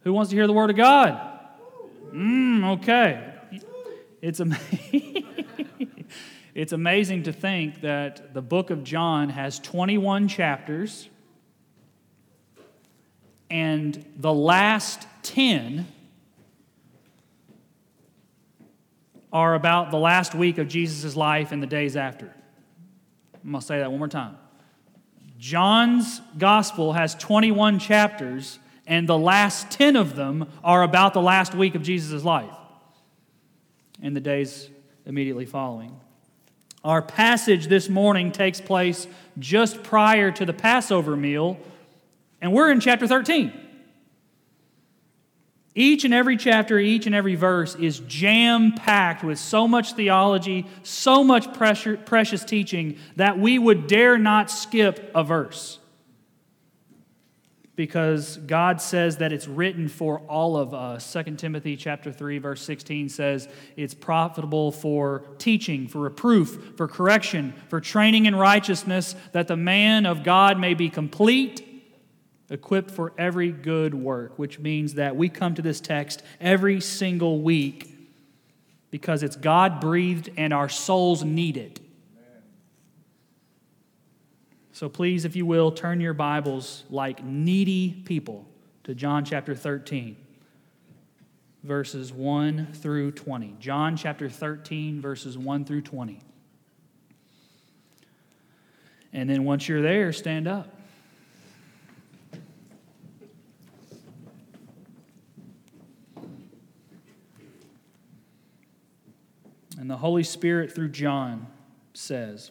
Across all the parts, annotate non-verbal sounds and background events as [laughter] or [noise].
Who wants to hear the word of God? Mm, okay. It's amazing. [laughs] it's amazing to think that the book of John has 21 chapters, and the last 10 are about the last week of Jesus' life and the days after. I'm going to say that one more time. John's gospel has 21 chapters, and the last 10 of them are about the last week of Jesus' life and the days immediately following. Our passage this morning takes place just prior to the Passover meal, and we're in chapter 13. Each and every chapter, each and every verse is jam packed with so much theology, so much precious teaching that we would dare not skip a verse. Because God says that it's written for all of us. 2 Timothy chapter 3 verse 16 says it's profitable for teaching, for reproof, for correction, for training in righteousness that the man of God may be complete equipped for every good work, which means that we come to this text every single week because it's God breathed and our souls need it. So please, if you will, turn your Bibles like needy people to John chapter 13, verses 1 through 20. John chapter 13, verses 1 through 20. And then once you're there, stand up. And the Holy Spirit, through John, says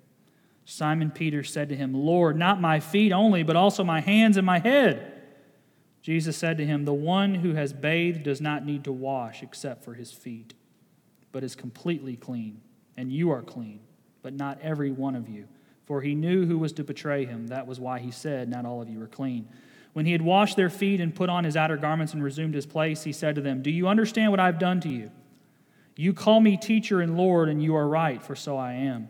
Simon Peter said to him, Lord, not my feet only, but also my hands and my head. Jesus said to him, The one who has bathed does not need to wash except for his feet, but is completely clean. And you are clean, but not every one of you. For he knew who was to betray him. That was why he said, Not all of you are clean. When he had washed their feet and put on his outer garments and resumed his place, he said to them, Do you understand what I have done to you? You call me teacher and Lord, and you are right, for so I am.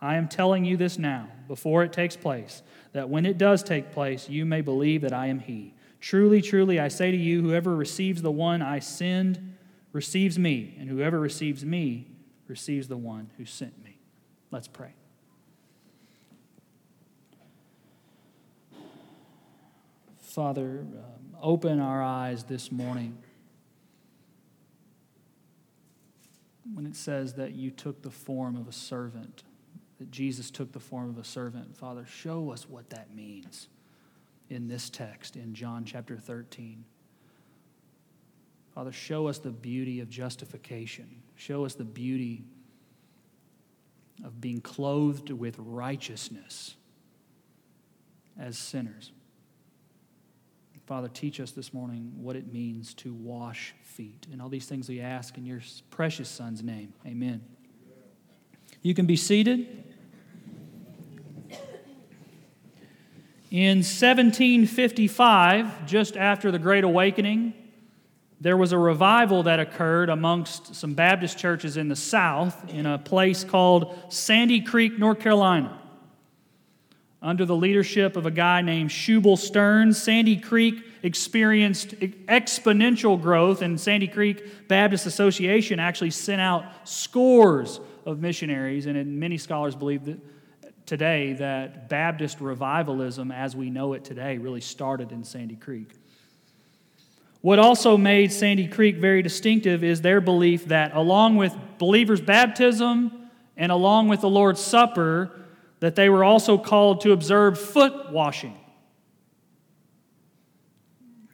I am telling you this now, before it takes place, that when it does take place, you may believe that I am He. Truly, truly, I say to you, whoever receives the one I send receives me, and whoever receives me receives the one who sent me. Let's pray. Father, um, open our eyes this morning when it says that you took the form of a servant that Jesus took the form of a servant. Father, show us what that means in this text in John chapter 13. Father, show us the beauty of justification. Show us the beauty of being clothed with righteousness as sinners. Father, teach us this morning what it means to wash feet. And all these things we ask in your precious Son's name. Amen. You can be seated. In 1755, just after the Great Awakening, there was a revival that occurred amongst some Baptist churches in the South in a place called Sandy Creek, North Carolina. Under the leadership of a guy named Shubal Stearns, Sandy Creek experienced exponential growth, and Sandy Creek Baptist Association actually sent out scores of missionaries, and many scholars believe that today that Baptist revivalism as we know it today really started in Sandy Creek. What also made Sandy Creek very distinctive is their belief that along with believers' baptism and along with the Lord's Supper, that they were also called to observe foot washing.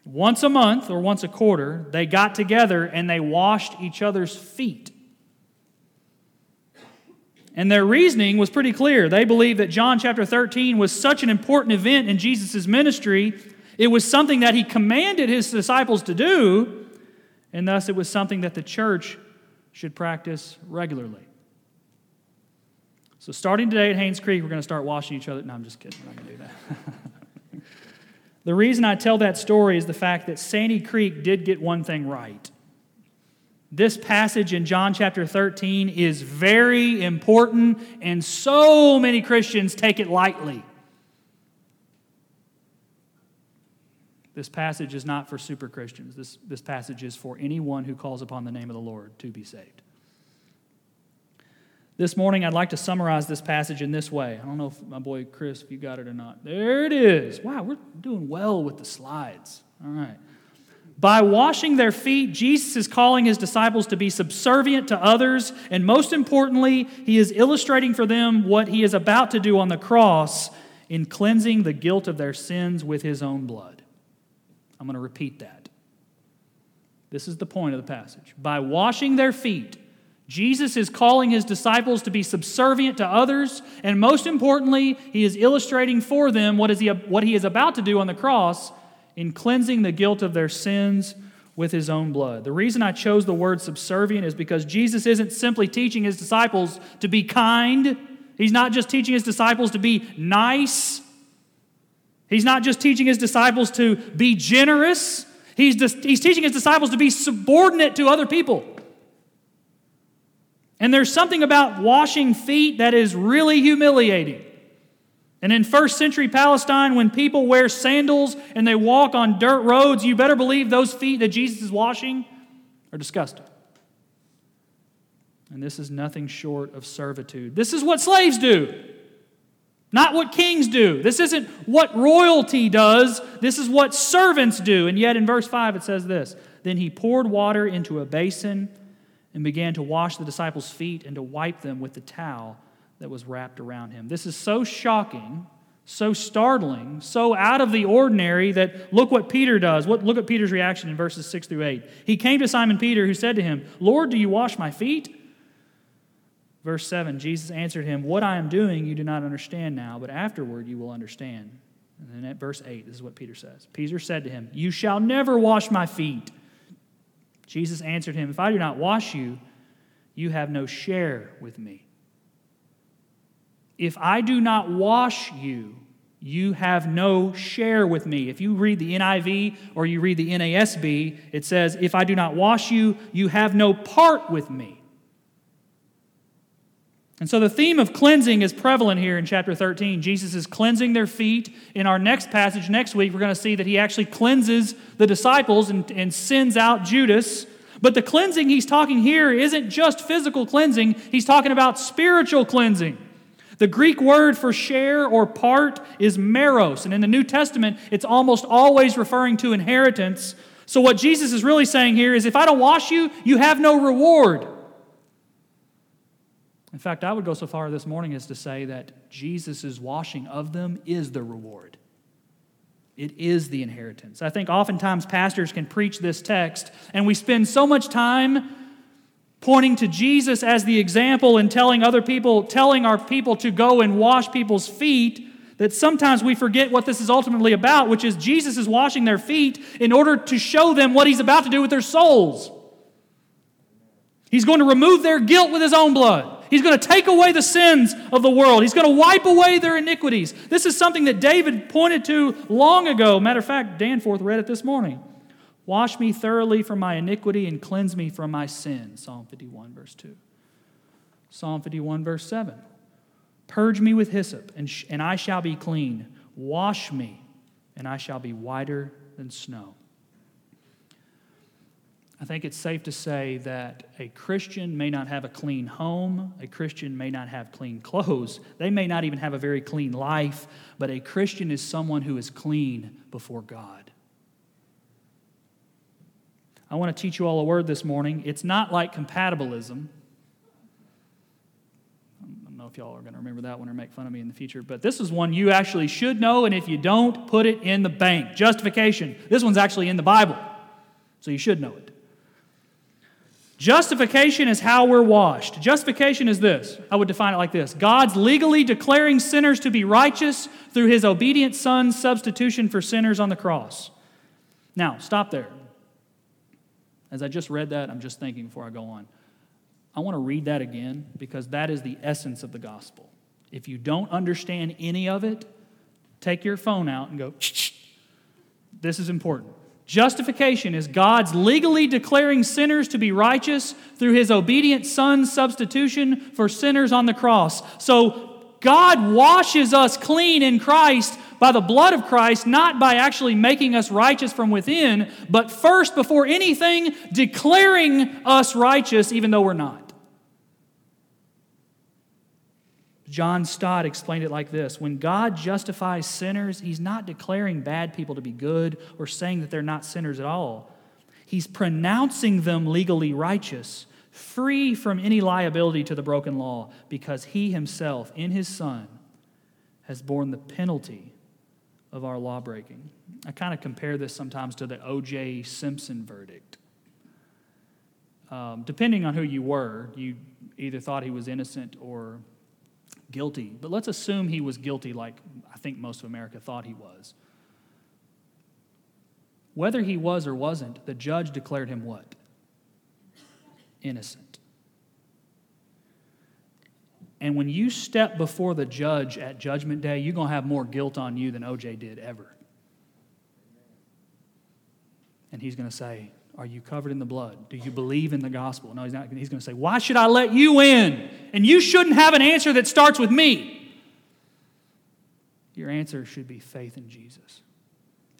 Once a month or once a quarter, they got together and they washed each other's feet. And their reasoning was pretty clear. They believed that John chapter 13 was such an important event in Jesus' ministry it was something that he commanded his disciples to do, and thus it was something that the church should practice regularly. So, starting today at Haynes Creek, we're going to start washing each other. No, I'm just kidding. I'm not going to do that. [laughs] the reason I tell that story is the fact that Sandy Creek did get one thing right. This passage in John chapter 13 is very important, and so many Christians take it lightly. This passage is not for super Christians. This, this passage is for anyone who calls upon the name of the Lord to be saved. This morning, I'd like to summarize this passage in this way. I don't know if my boy Chris, if you got it or not. There it is. Wow, we're doing well with the slides. All right. By washing their feet, Jesus is calling his disciples to be subservient to others, and most importantly, he is illustrating for them what he is about to do on the cross in cleansing the guilt of their sins with his own blood. I'm going to repeat that. This is the point of the passage. By washing their feet, Jesus is calling his disciples to be subservient to others, and most importantly, he is illustrating for them what, is he, what he is about to do on the cross in cleansing the guilt of their sins with his own blood. The reason I chose the word subservient is because Jesus isn't simply teaching his disciples to be kind, he's not just teaching his disciples to be nice. He's not just teaching his disciples to be generous, he's, just, he's teaching his disciples to be subordinate to other people. And there's something about washing feet that is really humiliating. And in first century Palestine, when people wear sandals and they walk on dirt roads, you better believe those feet that Jesus is washing are disgusting. And this is nothing short of servitude. This is what slaves do. Not what kings do. This isn't what royalty does. This is what servants do. And yet in verse 5 it says this Then he poured water into a basin and began to wash the disciples' feet and to wipe them with the towel that was wrapped around him. This is so shocking, so startling, so out of the ordinary that look what Peter does. What, look at Peter's reaction in verses 6 through 8. He came to Simon Peter, who said to him, Lord, do you wash my feet? Verse 7 Jesus answered him, What I am doing you do not understand now, but afterward you will understand. And then at verse 8, this is what Peter says Peter said to him, You shall never wash my feet. Jesus answered him, If I do not wash you, you have no share with me. If I do not wash you, you have no share with me. If you read the NIV or you read the NASB, it says, If I do not wash you, you have no part with me. And so the theme of cleansing is prevalent here in chapter 13. Jesus is cleansing their feet. In our next passage next week, we're going to see that he actually cleanses the disciples and, and sends out Judas. But the cleansing he's talking here isn't just physical cleansing, he's talking about spiritual cleansing. The Greek word for share or part is meros, and in the New Testament, it's almost always referring to inheritance. So, what Jesus is really saying here is if I don't wash you, you have no reward. In fact, I would go so far this morning as to say that Jesus' washing of them is the reward. It is the inheritance. I think oftentimes pastors can preach this text, and we spend so much time pointing to Jesus as the example and telling other people, telling our people to go and wash people's feet, that sometimes we forget what this is ultimately about, which is Jesus is washing their feet in order to show them what he's about to do with their souls. He's going to remove their guilt with his own blood. He's going to take away the sins of the world. He's going to wipe away their iniquities. This is something that David pointed to long ago. Matter of fact, Danforth read it this morning. Wash me thoroughly from my iniquity and cleanse me from my sin. Psalm 51, verse 2. Psalm 51, verse 7. Purge me with hyssop, and, sh- and I shall be clean. Wash me, and I shall be whiter than snow. I think it's safe to say that a Christian may not have a clean home, a Christian may not have clean clothes, they may not even have a very clean life, but a Christian is someone who is clean before God. I want to teach you all a word this morning. It's not like compatibilism. I don't know if y'all are going to remember that one or make fun of me in the future, but this is one you actually should know, and if you don't, put it in the bank. Justification. This one's actually in the Bible, so you should know it. Justification is how we're washed. Justification is this I would define it like this God's legally declaring sinners to be righteous through his obedient Son's substitution for sinners on the cross. Now, stop there. As I just read that, I'm just thinking before I go on. I want to read that again because that is the essence of the gospel. If you don't understand any of it, take your phone out and go, this is important. Justification is God's legally declaring sinners to be righteous through his obedient Son's substitution for sinners on the cross. So God washes us clean in Christ by the blood of Christ, not by actually making us righteous from within, but first, before anything, declaring us righteous even though we're not. John Stott explained it like this When God justifies sinners, he's not declaring bad people to be good or saying that they're not sinners at all. He's pronouncing them legally righteous, free from any liability to the broken law, because he himself, in his Son, has borne the penalty of our lawbreaking. I kind of compare this sometimes to the O.J. Simpson verdict. Um, depending on who you were, you either thought he was innocent or guilty. But let's assume he was guilty, like I think most of America thought he was. Whether he was or wasn't, the judge declared him what? Innocent. And when you step before the judge at Judgment Day, you're going to have more guilt on you than OJ did ever. And he's going to say, are you covered in the blood? Do you believe in the gospel? No, he's not. He's going to say, Why should I let you in? And you shouldn't have an answer that starts with me. Your answer should be faith in Jesus.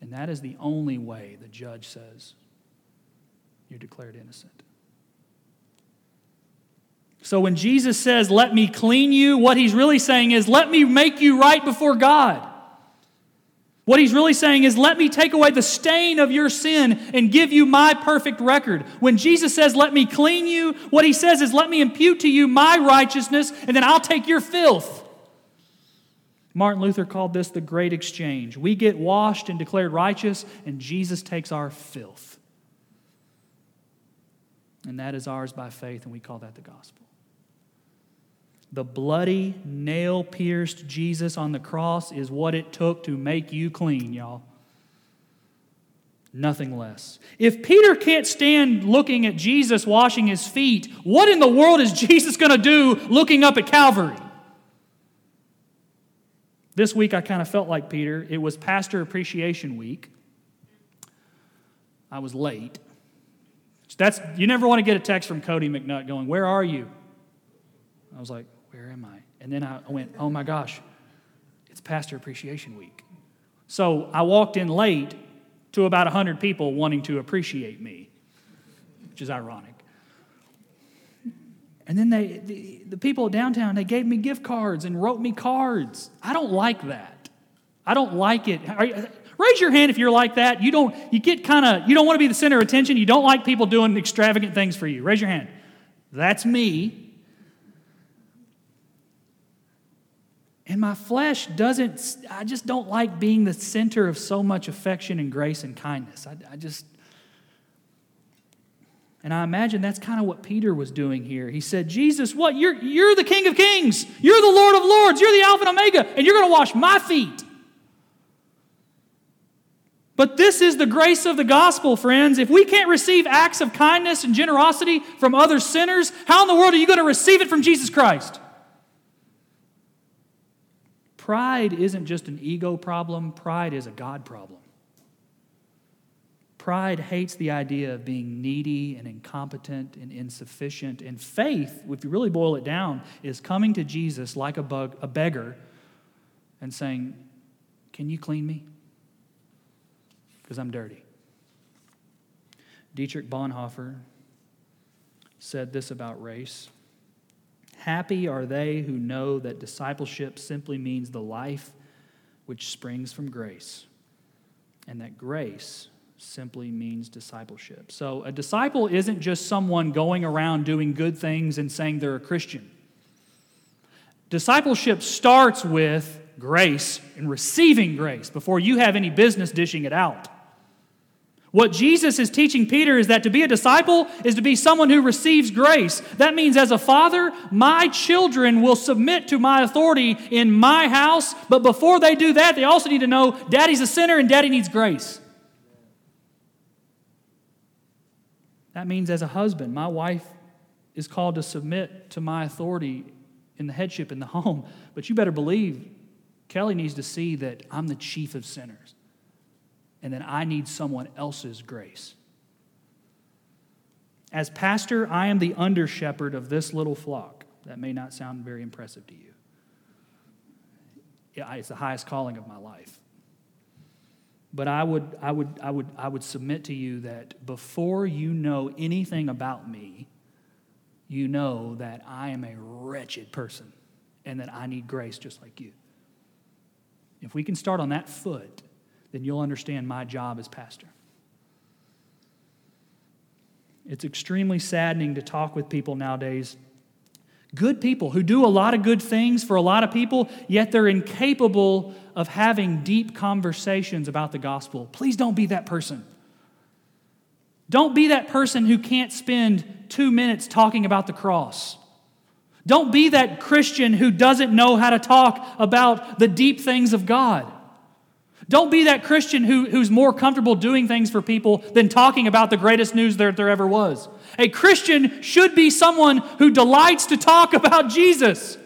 And that is the only way the judge says you're declared innocent. So when Jesus says, Let me clean you, what he's really saying is, Let me make you right before God. What he's really saying is, let me take away the stain of your sin and give you my perfect record. When Jesus says, let me clean you, what he says is, let me impute to you my righteousness, and then I'll take your filth. Martin Luther called this the great exchange. We get washed and declared righteous, and Jesus takes our filth. And that is ours by faith, and we call that the gospel. The bloody, nail pierced Jesus on the cross is what it took to make you clean, y'all. Nothing less. If Peter can't stand looking at Jesus washing his feet, what in the world is Jesus going to do looking up at Calvary? This week I kind of felt like Peter. It was Pastor Appreciation Week. I was late. That's you never want to get a text from Cody McNutt going, "Where are you?" I was like, where am I? And then I went, oh my gosh, it's Pastor Appreciation Week. So I walked in late to about 100 people wanting to appreciate me, which is ironic. And then they, the, the people downtown, they gave me gift cards and wrote me cards. I don't like that. I don't like it. You, raise your hand if you're like that. You don't, you get kind of, you don't want to be the center of attention. You don't like people doing extravagant things for you. Raise your hand. That's me. And my flesh doesn't, I just don't like being the center of so much affection and grace and kindness. I, I just, and I imagine that's kind of what Peter was doing here. He said, Jesus, what? You're, you're the King of Kings. You're the Lord of Lords. You're the Alpha and Omega, and you're going to wash my feet. But this is the grace of the gospel, friends. If we can't receive acts of kindness and generosity from other sinners, how in the world are you going to receive it from Jesus Christ? Pride isn't just an ego problem, pride is a God problem. Pride hates the idea of being needy and incompetent and insufficient. And faith, if you really boil it down, is coming to Jesus like a, bug, a beggar and saying, Can you clean me? Because I'm dirty. Dietrich Bonhoeffer said this about race Happy are they who know that discipleship simply means the life which springs from grace, and that grace simply means discipleship. So, a disciple isn't just someone going around doing good things and saying they're a Christian. Discipleship starts with grace and receiving grace before you have any business dishing it out. What Jesus is teaching Peter is that to be a disciple is to be someone who receives grace. That means, as a father, my children will submit to my authority in my house, but before they do that, they also need to know daddy's a sinner and daddy needs grace. That means, as a husband, my wife is called to submit to my authority in the headship in the [laughs] home. But you better believe Kelly needs to see that I'm the chief of sinners and then I need someone else's grace. As pastor, I am the under shepherd of this little flock. That may not sound very impressive to you. It's the highest calling of my life. But I would, I, would, I, would, I would submit to you that before you know anything about me, you know that I am a wretched person and that I need grace just like you. If we can start on that foot, then you'll understand my job as pastor. It's extremely saddening to talk with people nowadays. Good people who do a lot of good things for a lot of people, yet they're incapable of having deep conversations about the gospel. Please don't be that person. Don't be that person who can't spend two minutes talking about the cross. Don't be that Christian who doesn't know how to talk about the deep things of God. Don't be that Christian who, who's more comfortable doing things for people than talking about the greatest news there, there ever was. A Christian should be someone who delights to talk about Jesus.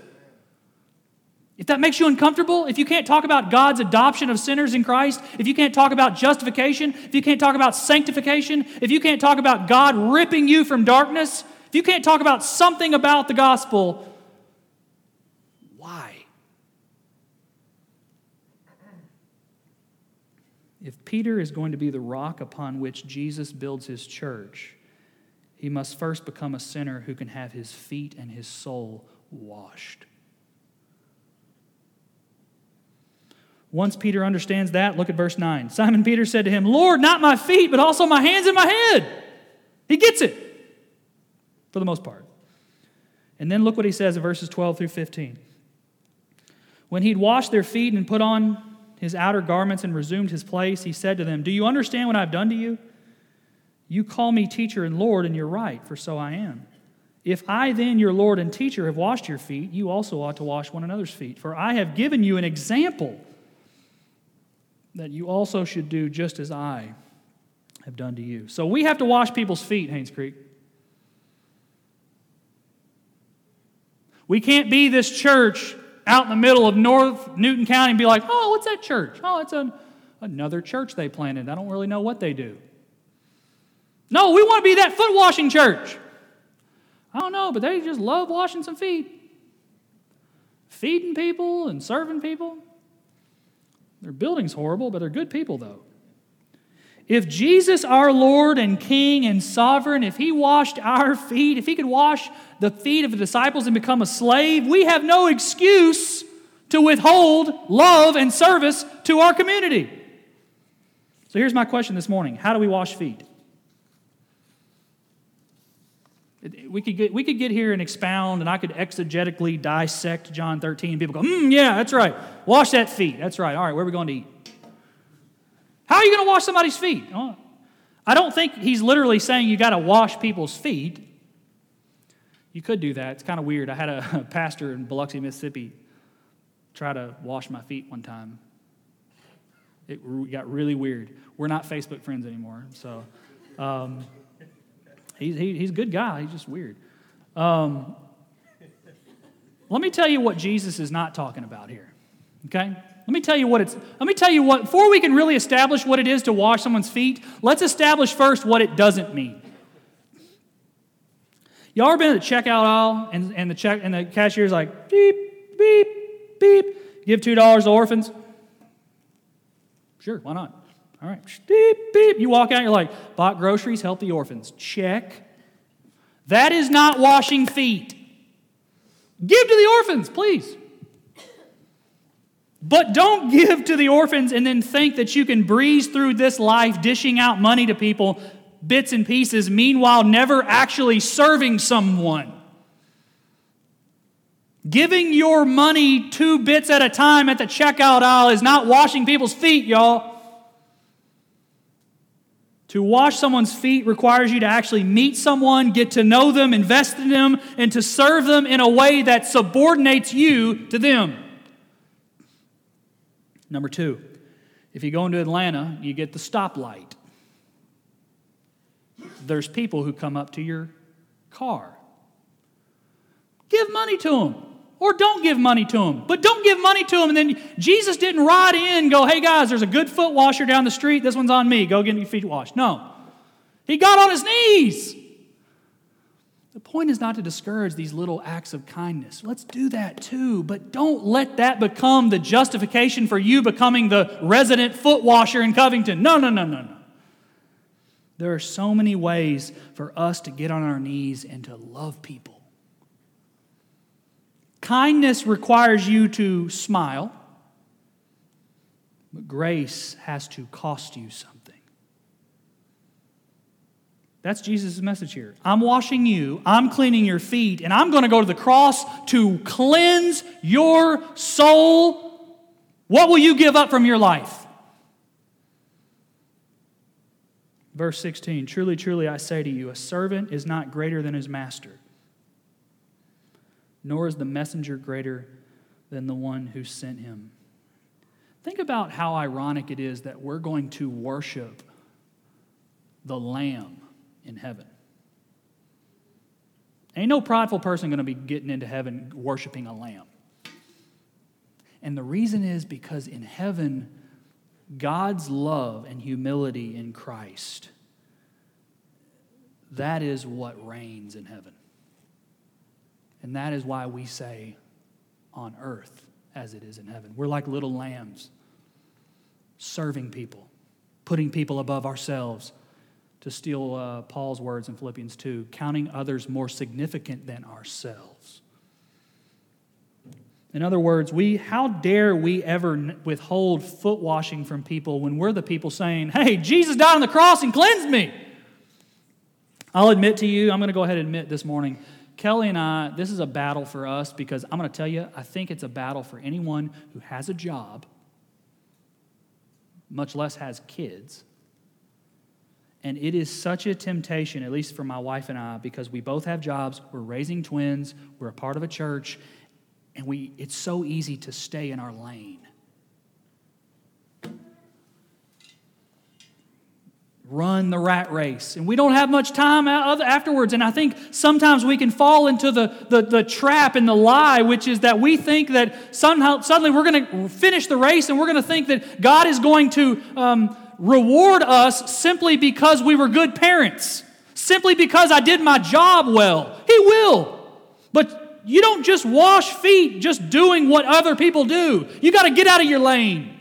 If that makes you uncomfortable, if you can't talk about God's adoption of sinners in Christ, if you can't talk about justification, if you can't talk about sanctification, if you can't talk about God ripping you from darkness, if you can't talk about something about the gospel, why? If Peter is going to be the rock upon which Jesus builds his church, he must first become a sinner who can have his feet and his soul washed. Once Peter understands that, look at verse 9. Simon Peter said to him, Lord, not my feet, but also my hands and my head. He gets it for the most part. And then look what he says in verses 12 through 15. When he'd washed their feet and put on his outer garments and resumed his place, he said to them, Do you understand what I've done to you? You call me teacher and Lord, and you're right, for so I am. If I then, your Lord and teacher, have washed your feet, you also ought to wash one another's feet. For I have given you an example that you also should do just as I have done to you. So we have to wash people's feet, Haynes Creek. We can't be this church out in the middle of North Newton County and be like, oh, what's that church? Oh, it's a, another church they planted. I don't really know what they do. No, we want to be that foot washing church. I don't know, but they just love washing some feet, feeding people and serving people. Their building's horrible, but they're good people, though. If Jesus, our Lord and King and Sovereign, if He washed our feet, if He could wash the feet of the disciples and become a slave, we have no excuse to withhold love and service to our community. So here's my question this morning How do we wash feet? We could, get, we could get here and expound, and I could exegetically dissect John 13. People go, hmm, yeah, that's right. Wash that feet. That's right. All right, where are we going to eat? How are you going to wash somebody's feet? Oh, I don't think he's literally saying you got to wash people's feet. You could do that. It's kind of weird. I had a [laughs] pastor in Biloxi, Mississippi, try to wash my feet one time. It got really weird. We're not Facebook friends anymore, so. Um, He's, he, he's a good guy, he's just weird. Um, let me tell you what Jesus is not talking about here, okay? Let me tell you what it's, let me tell you what, before we can really establish what it is to wash someone's feet, let's establish first what it doesn't mean. Y'all ever been at the checkout aisle and, and the check and the cashier's like, beep, beep, beep, give two dollars to orphans? Sure, why not? All right, beep, beep. You walk out, you're like, bought groceries, help the orphans. Check. That is not washing feet. Give to the orphans, please. But don't give to the orphans and then think that you can breeze through this life dishing out money to people, bits and pieces, meanwhile, never actually serving someone. Giving your money two bits at a time at the checkout aisle is not washing people's feet, y'all. To wash someone's feet requires you to actually meet someone, get to know them, invest in them, and to serve them in a way that subordinates you to them. Number two, if you go into Atlanta, you get the stoplight. There's people who come up to your car. Give money to them. Or don't give money to them. But don't give money to them. And then Jesus didn't ride in go, hey guys, there's a good foot washer down the street. This one's on me. Go get your feet washed. No. He got on his knees. Point is not to discourage these little acts of kindness. Let's do that too, but don't let that become the justification for you becoming the resident foot washer in Covington. No, no, no, no, no. There are so many ways for us to get on our knees and to love people. Kindness requires you to smile, but grace has to cost you something. That's Jesus' message here. I'm washing you, I'm cleaning your feet, and I'm going to go to the cross to cleanse your soul. What will you give up from your life? Verse 16 Truly, truly, I say to you, a servant is not greater than his master, nor is the messenger greater than the one who sent him. Think about how ironic it is that we're going to worship the Lamb in heaven. Ain't no prideful person going to be getting into heaven worshiping a lamb. And the reason is because in heaven, God's love and humility in Christ, that is what reigns in heaven. And that is why we say, on earth as it is in heaven. We're like little lambs, serving people, putting people above ourselves to steal uh, Paul's words in Philippians 2, counting others more significant than ourselves. In other words, we, how dare we ever withhold foot washing from people when we're the people saying, hey, Jesus died on the cross and cleansed me? I'll admit to you, I'm going to go ahead and admit this morning, Kelly and I, this is a battle for us because I'm going to tell you, I think it's a battle for anyone who has a job, much less has kids and it is such a temptation, at least for my wife and I, because we both have jobs, we're raising twins, we're a part of a church, and we, it's so easy to stay in our lane. Run the rat race. And we don't have much time afterwards. And I think sometimes we can fall into the, the, the trap and the lie, which is that we think that somehow, suddenly we're going to finish the race and we're going to think that God is going to. Um, reward us simply because we were good parents, simply because I did my job well. He will. But you don't just wash feet just doing what other people do. You got to get out of your lane.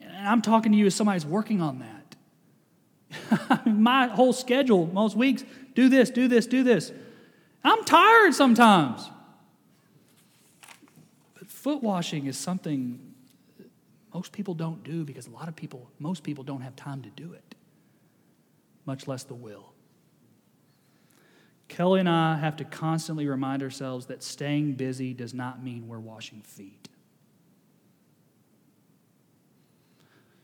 And I'm talking to you as somebody who's working on that. [laughs] my whole schedule, most weeks, do this, do this, do this. I'm tired sometimes. But foot washing is something most people don't do because a lot of people, most people don't have time to do it, much less the will. Kelly and I have to constantly remind ourselves that staying busy does not mean we're washing feet.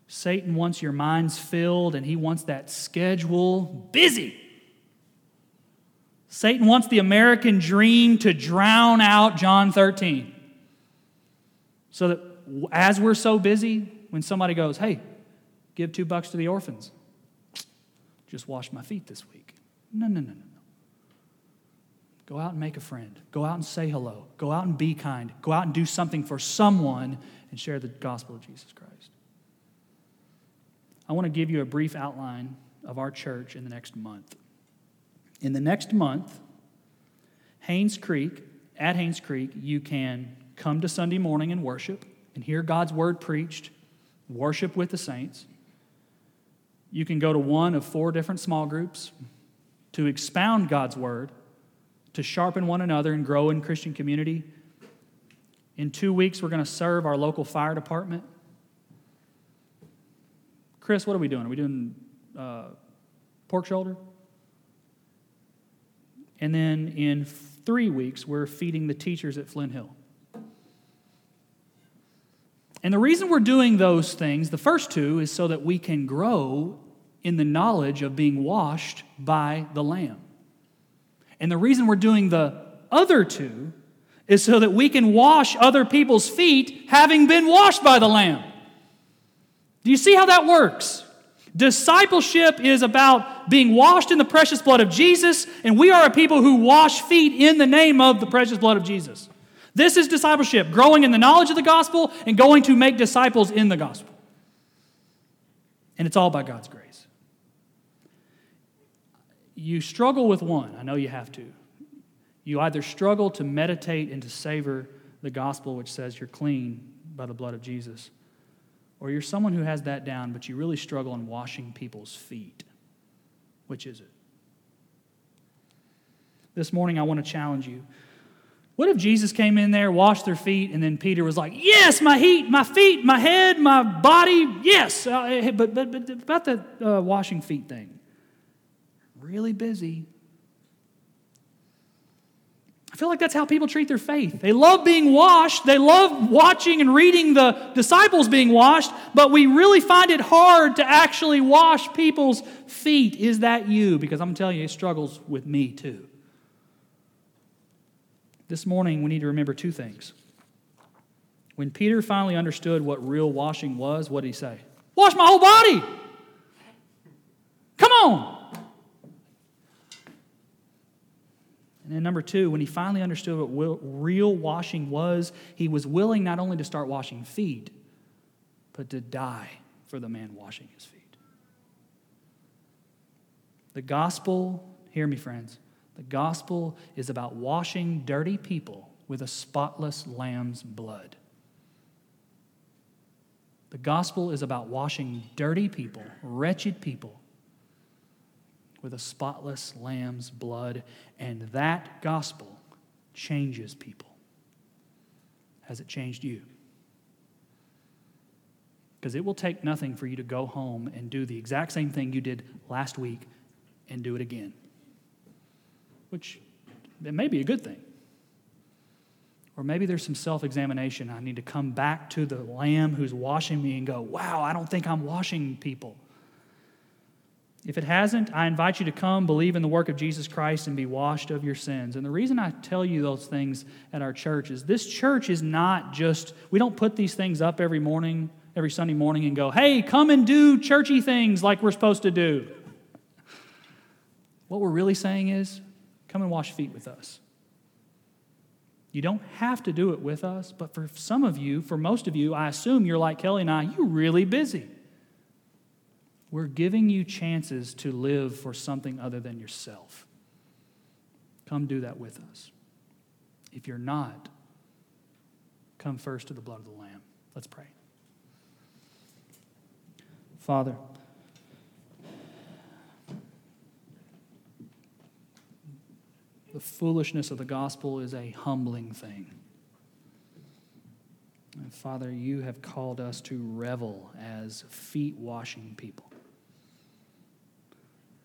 Satan wants your minds filled and he wants that schedule busy. Satan wants the American dream to drown out John 13 so that as we're so busy, when somebody goes, hey, give two bucks to the orphans, just wash my feet this week. No, no, no, no. Go out and make a friend. Go out and say hello. Go out and be kind. Go out and do something for someone and share the gospel of Jesus Christ. I want to give you a brief outline of our church in the next month. In the next month, Haynes Creek, at Haynes Creek, you can come to Sunday morning and worship and hear God's word preached, worship with the saints. You can go to one of four different small groups to expound God's word, to sharpen one another and grow in Christian community. In two weeks, we're going to serve our local fire department. Chris, what are we doing? Are we doing uh, pork shoulder? And then in three weeks, we're feeding the teachers at Flint Hill. And the reason we're doing those things, the first two, is so that we can grow in the knowledge of being washed by the Lamb. And the reason we're doing the other two is so that we can wash other people's feet having been washed by the Lamb. Do you see how that works? Discipleship is about being washed in the precious blood of Jesus, and we are a people who wash feet in the name of the precious blood of Jesus. This is discipleship, growing in the knowledge of the gospel and going to make disciples in the gospel. And it's all by God's grace. You struggle with one, I know you have to. You either struggle to meditate and to savor the gospel, which says you're clean by the blood of Jesus, or you're someone who has that down, but you really struggle in washing people's feet. Which is it? This morning, I want to challenge you what if Jesus came in there, washed their feet, and then Peter was like, Yes, my heat, my feet, my head, my body, yes. Uh, eh, but, but, but about the uh, washing feet thing, really busy. I feel like that's how people treat their faith. They love being washed, they love watching and reading the disciples being washed, but we really find it hard to actually wash people's feet. Is that you? Because I'm telling you, it struggles with me too. This morning, we need to remember two things. When Peter finally understood what real washing was, what did he say? Wash my whole body! Come on! And then, number two, when he finally understood what real washing was, he was willing not only to start washing feet, but to die for the man washing his feet. The gospel, hear me, friends, the gospel is about washing dirty people with a spotless lamb's blood. The gospel is about washing dirty people, wretched people, with a spotless lamb's blood. And that gospel changes people. Has it changed you? Because it will take nothing for you to go home and do the exact same thing you did last week and do it again which it may be a good thing. Or maybe there's some self examination. I need to come back to the Lamb who's washing me and go, wow, I don't think I'm washing people. If it hasn't, I invite you to come, believe in the work of Jesus Christ, and be washed of your sins. And the reason I tell you those things at our church is this church is not just, we don't put these things up every morning, every Sunday morning, and go, hey, come and do churchy things like we're supposed to do. What we're really saying is, Come and wash feet with us. You don't have to do it with us, but for some of you, for most of you, I assume you're like Kelly and I, you're really busy. We're giving you chances to live for something other than yourself. Come do that with us. If you're not, come first to the blood of the Lamb. Let's pray. Father, The foolishness of the gospel is a humbling thing. And Father, you have called us to revel as feet washing people.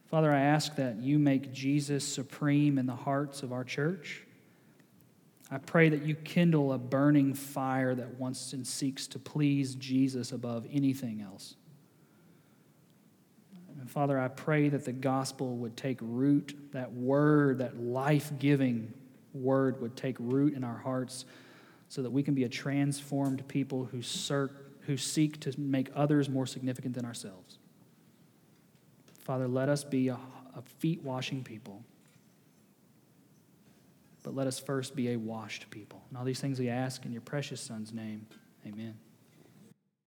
Father, I ask that you make Jesus supreme in the hearts of our church. I pray that you kindle a burning fire that wants and seeks to please Jesus above anything else. And Father, I pray that the gospel would take root, that word, that life giving word would take root in our hearts so that we can be a transformed people who, who seek to make others more significant than ourselves. Father, let us be a, a feet washing people. but let us first be a washed people. And all these things we ask in your precious Son's name. Amen.